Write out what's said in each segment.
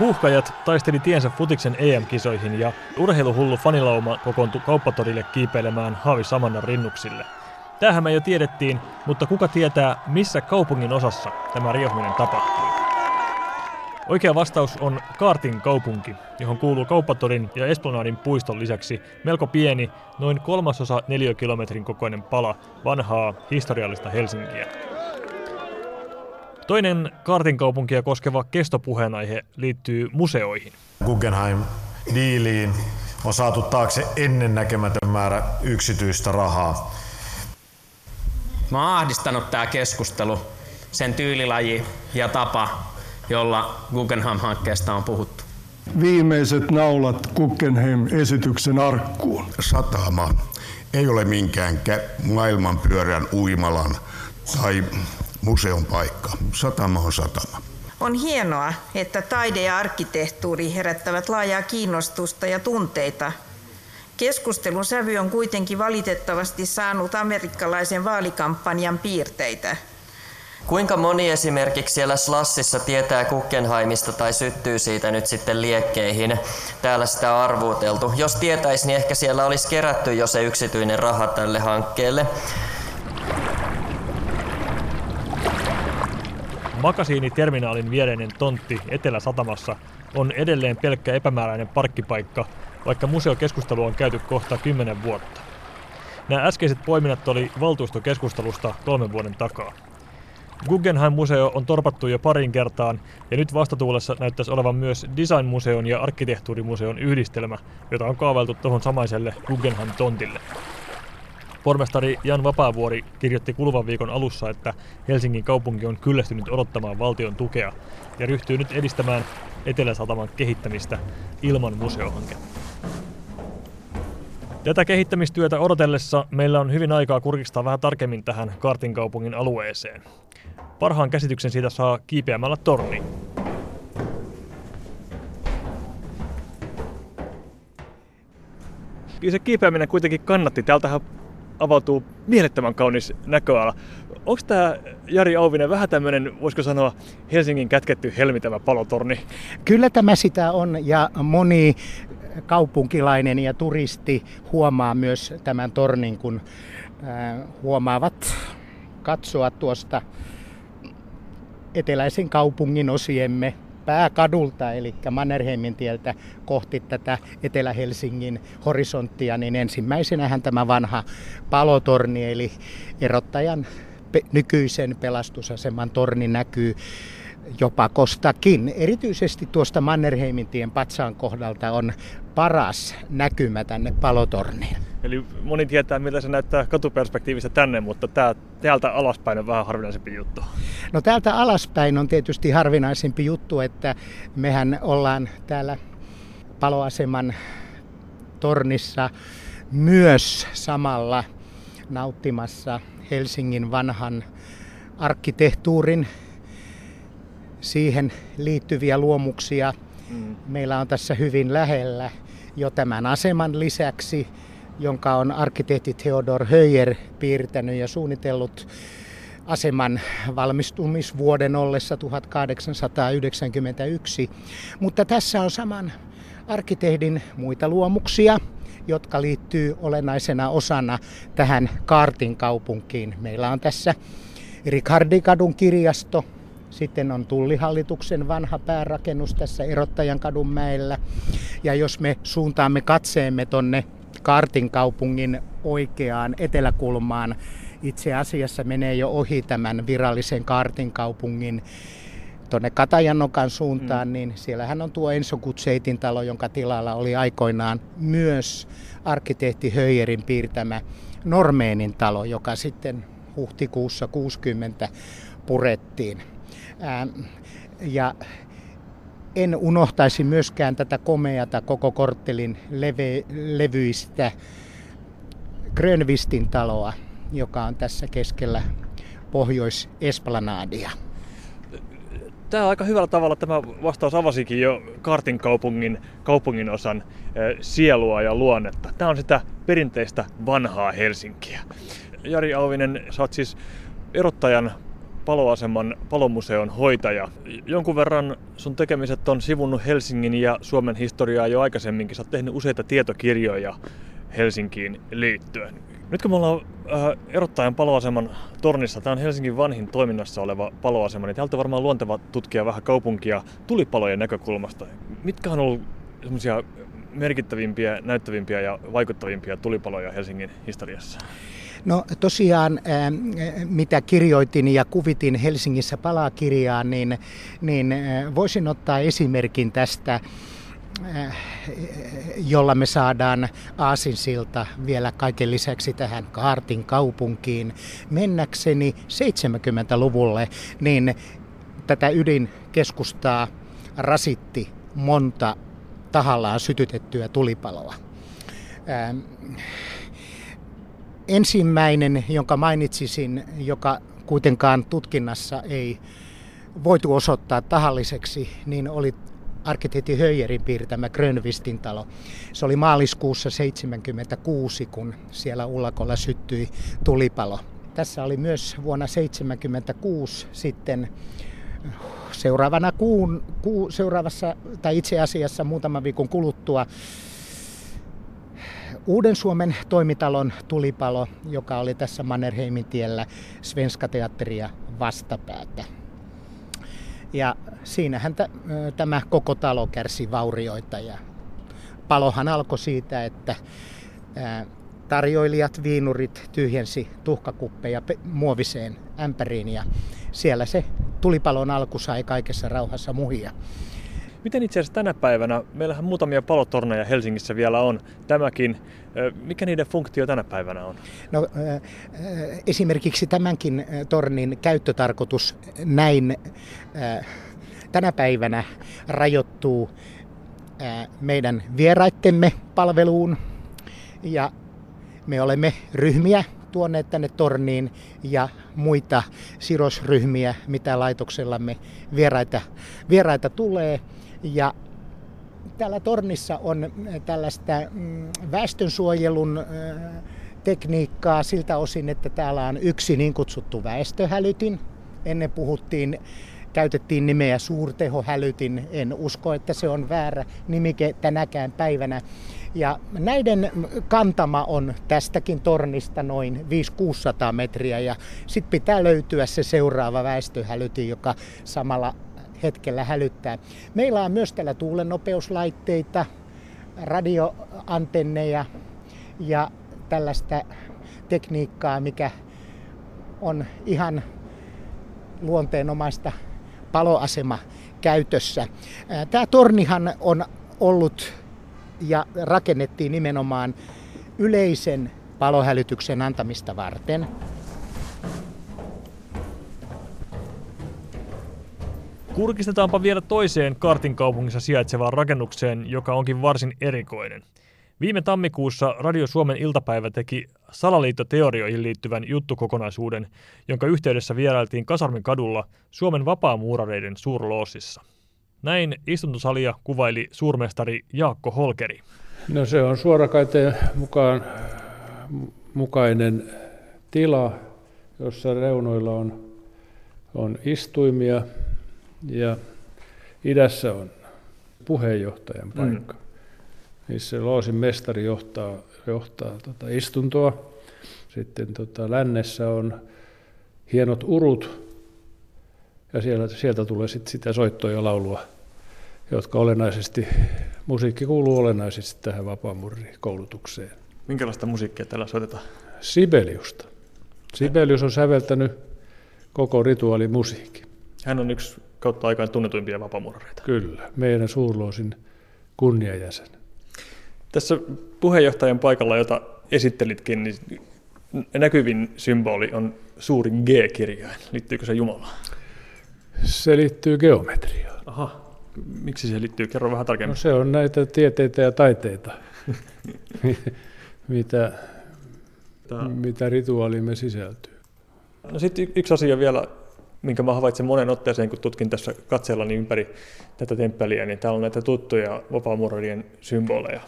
Huuhkajat taisteli tiensä futiksen EM-kisoihin ja urheiluhullu fanilauma kokoontui kauppatorille kiipeilemään Haavi Samannan rinnuksille. Tämähän me jo tiedettiin, mutta kuka tietää, missä kaupungin osassa tämä riehuminen tapahtui? Oikea vastaus on Kaartin kaupunki, johon kuuluu Kauppatorin ja Esplanadin puiston lisäksi melko pieni, noin kolmasosa neliökilometrin kokoinen pala vanhaa historiallista Helsinkiä. Toinen Kaartin kaupunkia koskeva kestopuheenaihe liittyy museoihin. Guggenheim-diiliin on saatu taakse ennennäkemätön määrä yksityistä rahaa. Mä oon ahdistanut tää keskustelu, sen tyylilaji ja tapa, jolla Guggenheim-hankkeesta on puhuttu. Viimeiset naulat Guggenheim-esityksen arkkuun. Satama ei ole minkään maailman pyörän uimalan tai museon paikka. Satama on satama. On hienoa, että taide ja arkkitehtuuri herättävät laajaa kiinnostusta ja tunteita. Keskustelun sävy on kuitenkin valitettavasti saanut amerikkalaisen vaalikampanjan piirteitä. Kuinka moni esimerkiksi siellä Slassissa tietää Guggenheimista tai syttyy siitä nyt sitten liekkeihin? Täällä sitä on arvuuteltu. Jos tietäisi, niin ehkä siellä olisi kerätty jo se yksityinen raha tälle hankkeelle. Makasiiniterminaalin viereinen tontti Etelä-Satamassa on edelleen pelkkä epämääräinen parkkipaikka, vaikka museokeskustelu on käyty kohta 10 vuotta. Nämä äskeiset poiminnat oli valtuustokeskustelusta kolmen vuoden takaa. Guggenheim-museo on torpattu jo parin kertaan, ja nyt vastatuulessa näyttäisi olevan myös Design-museon ja arkkitehtuurimuseon yhdistelmä, jota on kaavailtu tuohon samaiselle Guggenheim-tontille. Pormestari Jan Vapaavuori kirjoitti kuluvan viikon alussa, että Helsingin kaupunki on kyllästynyt odottamaan valtion tukea ja ryhtyy nyt edistämään Etelä-Sataman kehittämistä ilman museohanketta. Tätä kehittämistyötä odotellessa meillä on hyvin aikaa kurkistaa vähän tarkemmin tähän Kartin kaupungin alueeseen. Parhaan käsityksen siitä saa kiipeämällä torniin. Kyllä se kiipeäminen kuitenkin kannatti. Täältähän avautuu mielettömän kaunis näköala. Onko tämä Jari Auvinen vähän tämmöinen, voisiko sanoa, Helsingin kätketty helmitävä palotorni? Kyllä tämä sitä on ja moni kaupunkilainen ja turisti huomaa myös tämän tornin, kun huomaavat katsoa tuosta eteläisen kaupungin osiemme pääkadulta, eli Mannerheimin tieltä kohti tätä Etelä-Helsingin horisonttia, niin ensimmäisenähän tämä vanha palotorni, eli erottajan nykyisen pelastusaseman torni näkyy jopa kostakin. Erityisesti tuosta Mannerheimin tien patsaan kohdalta on paras näkymä tänne palotorniin. Eli moni tietää, miltä se näyttää katuperspektiivistä tänne, mutta tää, täältä alaspäin on vähän harvinaisempi juttu. No täältä alaspäin on tietysti harvinaisempi juttu, että mehän ollaan täällä paloaseman tornissa myös samalla nauttimassa Helsingin vanhan arkkitehtuurin siihen liittyviä luomuksia. Mm. Meillä on tässä hyvin lähellä jo tämän aseman lisäksi, jonka on arkkitehti Theodor Höyer piirtänyt ja suunnitellut aseman valmistumisvuoden ollessa 1891. Mutta tässä on saman arkkitehdin muita luomuksia, jotka liittyy olennaisena osana tähän Kaartin kaupunkiin. Meillä on tässä Rikardikadun kirjasto, sitten on tullihallituksen vanha päärakennus tässä Erottajan kadunmäellä. Ja jos me suuntaamme katseemme tonne Kaartin kaupungin oikeaan eteläkulmaan, itse asiassa menee jo ohi tämän virallisen Kaartin kaupungin tuonne Katajannokan suuntaan, mm. niin siellähän on tuo Enso Kutseitin talo, jonka tilalla oli aikoinaan myös arkkitehti Höyerin piirtämä Normeenin talo, joka sitten huhtikuussa 60 purettiin. Ää, ja en unohtaisi myöskään tätä komeata koko korttelin leve, levyistä Grönvistin taloa, joka on tässä keskellä Pohjois-Esplanadia. Tämä aika hyvällä tavalla tämä vastaus avasikin jo Kartin kaupungin, kaupungin osan sielua ja luonnetta. Tämä on sitä perinteistä vanhaa Helsinkiä. Jari Auvinen, sä oot siis erottajan paloaseman palomuseon hoitaja. Jonkun verran sun tekemiset on sivunnut Helsingin ja Suomen historiaa jo aikaisemminkin. Sä oot tehnyt useita tietokirjoja Helsinkiin liittyen. Nyt kun me ollaan äh, erottajan paloaseman tornissa, tämä on Helsingin vanhin toiminnassa oleva paloasema, niin täältä varmaan luonteva tutkia vähän kaupunkia tulipalojen näkökulmasta. Mitkä on ollut semmoisia merkittävimpiä, näyttävimpiä ja vaikuttavimpia tulipaloja Helsingin historiassa? No tosiaan, mitä kirjoitin ja kuvitin Helsingissä palakirjaan, niin, niin voisin ottaa esimerkin tästä jolla me saadaan Aasinsilta vielä kaiken lisäksi tähän Kaartin kaupunkiin. Mennäkseni 70-luvulle, niin tätä ydinkeskustaa rasitti monta tahallaan sytytettyä tulipaloa. Ensimmäinen, jonka mainitsisin, joka kuitenkaan tutkinnassa ei voitu osoittaa tahalliseksi, niin oli arkkitehti Höijerin piirtämä Grönvistin talo. Se oli maaliskuussa 1976, kun siellä Ullakolla syttyi tulipalo. Tässä oli myös vuonna 1976 sitten seuraavana kuun, kuu, seuraavassa, tai itse asiassa muutaman viikon kuluttua Uuden Suomen toimitalon tulipalo, joka oli tässä Mannerheimin tiellä Svenska Teatteria vastapäätä. Ja siinähän t- tämä koko talo kärsi vaurioita ja palohan alkoi siitä, että tarjoilijat, viinurit tyhjensi tuhkakuppeja muoviseen ämpäriin ja siellä se tulipalon alku sai kaikessa rauhassa muhia. Miten itse asiassa tänä päivänä, meillähän muutamia palotorneja Helsingissä vielä on, tämäkin, mikä niiden funktio tänä päivänä on? No, esimerkiksi tämänkin tornin käyttötarkoitus näin tänä päivänä rajoittuu meidän vieraittemme palveluun ja me olemme ryhmiä tuoneet tänne torniin ja muita sidosryhmiä, mitä laitoksellamme vieraita, vieraita tulee. Ja täällä tornissa on tällaista mm, väestönsuojelun tekniikkaa siltä osin, että täällä on yksi niin kutsuttu väestöhälytin. Ennen puhuttiin käytettiin nimeä suurtehohälytin. En usko, että se on väärä nimike tänäkään päivänä. Ja näiden kantama on tästäkin tornista noin 500-600 metriä ja sitten pitää löytyä se seuraava väestöhälytin, joka samalla hetkellä hälyttää. Meillä on myös täällä tuulennopeuslaitteita, radioantenneja ja tällaista tekniikkaa, mikä on ihan luonteenomaista paloasema käytössä. Tämä tornihan on ollut ja rakennettiin nimenomaan yleisen palohälytyksen antamista varten. Kurkistetaanpa vielä toiseen Kartin kaupungissa sijaitsevaan rakennukseen, joka onkin varsin erikoinen. Viime tammikuussa Radio Suomen iltapäivä teki salaliittoteorioihin liittyvän juttukokonaisuuden, jonka yhteydessä vierailtiin Kasarmin kadulla Suomen vapaamuurareiden suurloosissa. Näin istuntosalia kuvaili suurmestari Jaakko Holkeri. No se on suorakaiteen mukaan, mukainen tila, jossa reunoilla on, on istuimia ja idässä on puheenjohtajan paikka. Mm. Niissä loosin mestari johtaa, johtaa tota istuntoa. Sitten tota, lännessä on hienot urut ja siellä, sieltä tulee sit sitä soittoa ja laulua, jotka olennaisesti, musiikki kuuluu olennaisesti tähän vapaamurrikoulutukseen. Minkälaista musiikkia täällä soitetaan? Sibeliusta. Sibelius on säveltänyt koko rituaalimusiikin. Hän on yksi kautta aikaan tunnetuimpia vapamurreita. Kyllä, meidän suurloosin kunniajäsen. Tässä puheenjohtajan paikalla, jota esittelitkin, niin näkyvin symboli on suuri G-kirjain. Liittyykö se Jumalaan? Se liittyy geometriaan. Aha. Miksi se liittyy? Kerro vähän tarkemmin. No se on näitä tieteitä ja taiteita, mitä, Tämä... mitä rituaalimme sisältyy. No sitten yksi asia vielä, minkä mä havaitsen monen otteeseen, kun tutkin tässä katseellani ympäri tätä temppeliä, niin täällä on näitä tuttuja vapaamuurarien symboleja.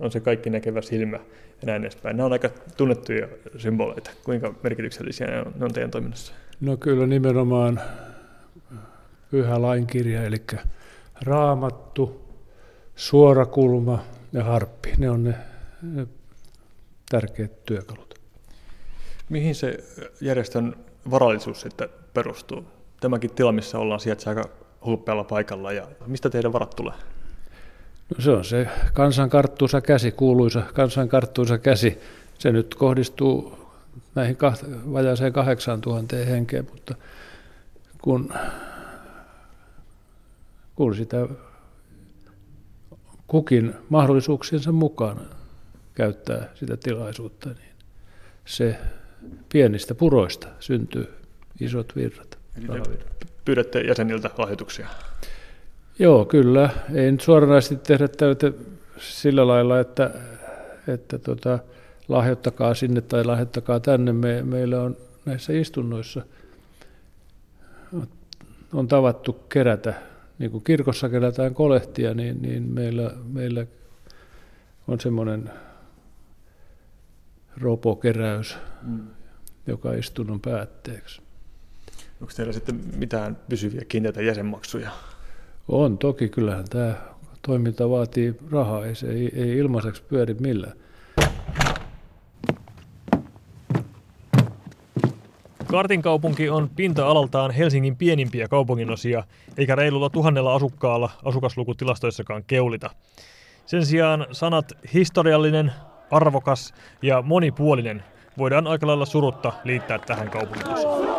On se kaikki näkevä silmä ja näin edespäin. Nämä on aika tunnettuja symboleita. Kuinka merkityksellisiä ne on, ne on teidän toiminnassa? No kyllä nimenomaan pyhä lainkirja, eli raamattu, suorakulma ja harppi. Ne on ne, ne tärkeät työkalut. Mihin se järjestön varallisuus sitten perustuu? Tämäkin tila, missä ollaan, sijaitsee aika hulppealla paikalla. Ja mistä teidän varat tulee? No se on se kansan karttuisa käsi, kuuluisa kansan karttuisa käsi. Se nyt kohdistuu näihin vajaaseen 8000 henkeen, mutta kun, kun sitä kukin mahdollisuuksiensa mukaan käyttää sitä tilaisuutta, niin se pienistä puroista syntyy isot virrat. Eli pyydätte jäseniltä lahjoituksia? Joo, kyllä. Ei nyt suoranaisesti tehdä täytä sillä lailla, että, että tota, lahjoittakaa sinne tai lahjoittakaa tänne. Me, meillä on näissä istunnoissa on tavattu kerätä, niin kuin kirkossa kerätään kolehtia, niin, niin meillä, meillä on semmoinen ropokeräys mm. joka istunnon päätteeksi. Onko teillä sitten mitään pysyviä kiinteitä jäsenmaksuja? On toki, kyllähän tämä toiminta vaatii rahaa, ei se ei, ei ilmaiseksi pyöri millään. Kartin kaupunki on pinta-alaltaan Helsingin pienimpiä kaupunginosia, eikä reilulla tuhannella asukkaalla asukaslukutilastoissakaan keulita. Sen sijaan sanat historiallinen, arvokas ja monipuolinen voidaan aika lailla surutta liittää tähän kaupunginosaan.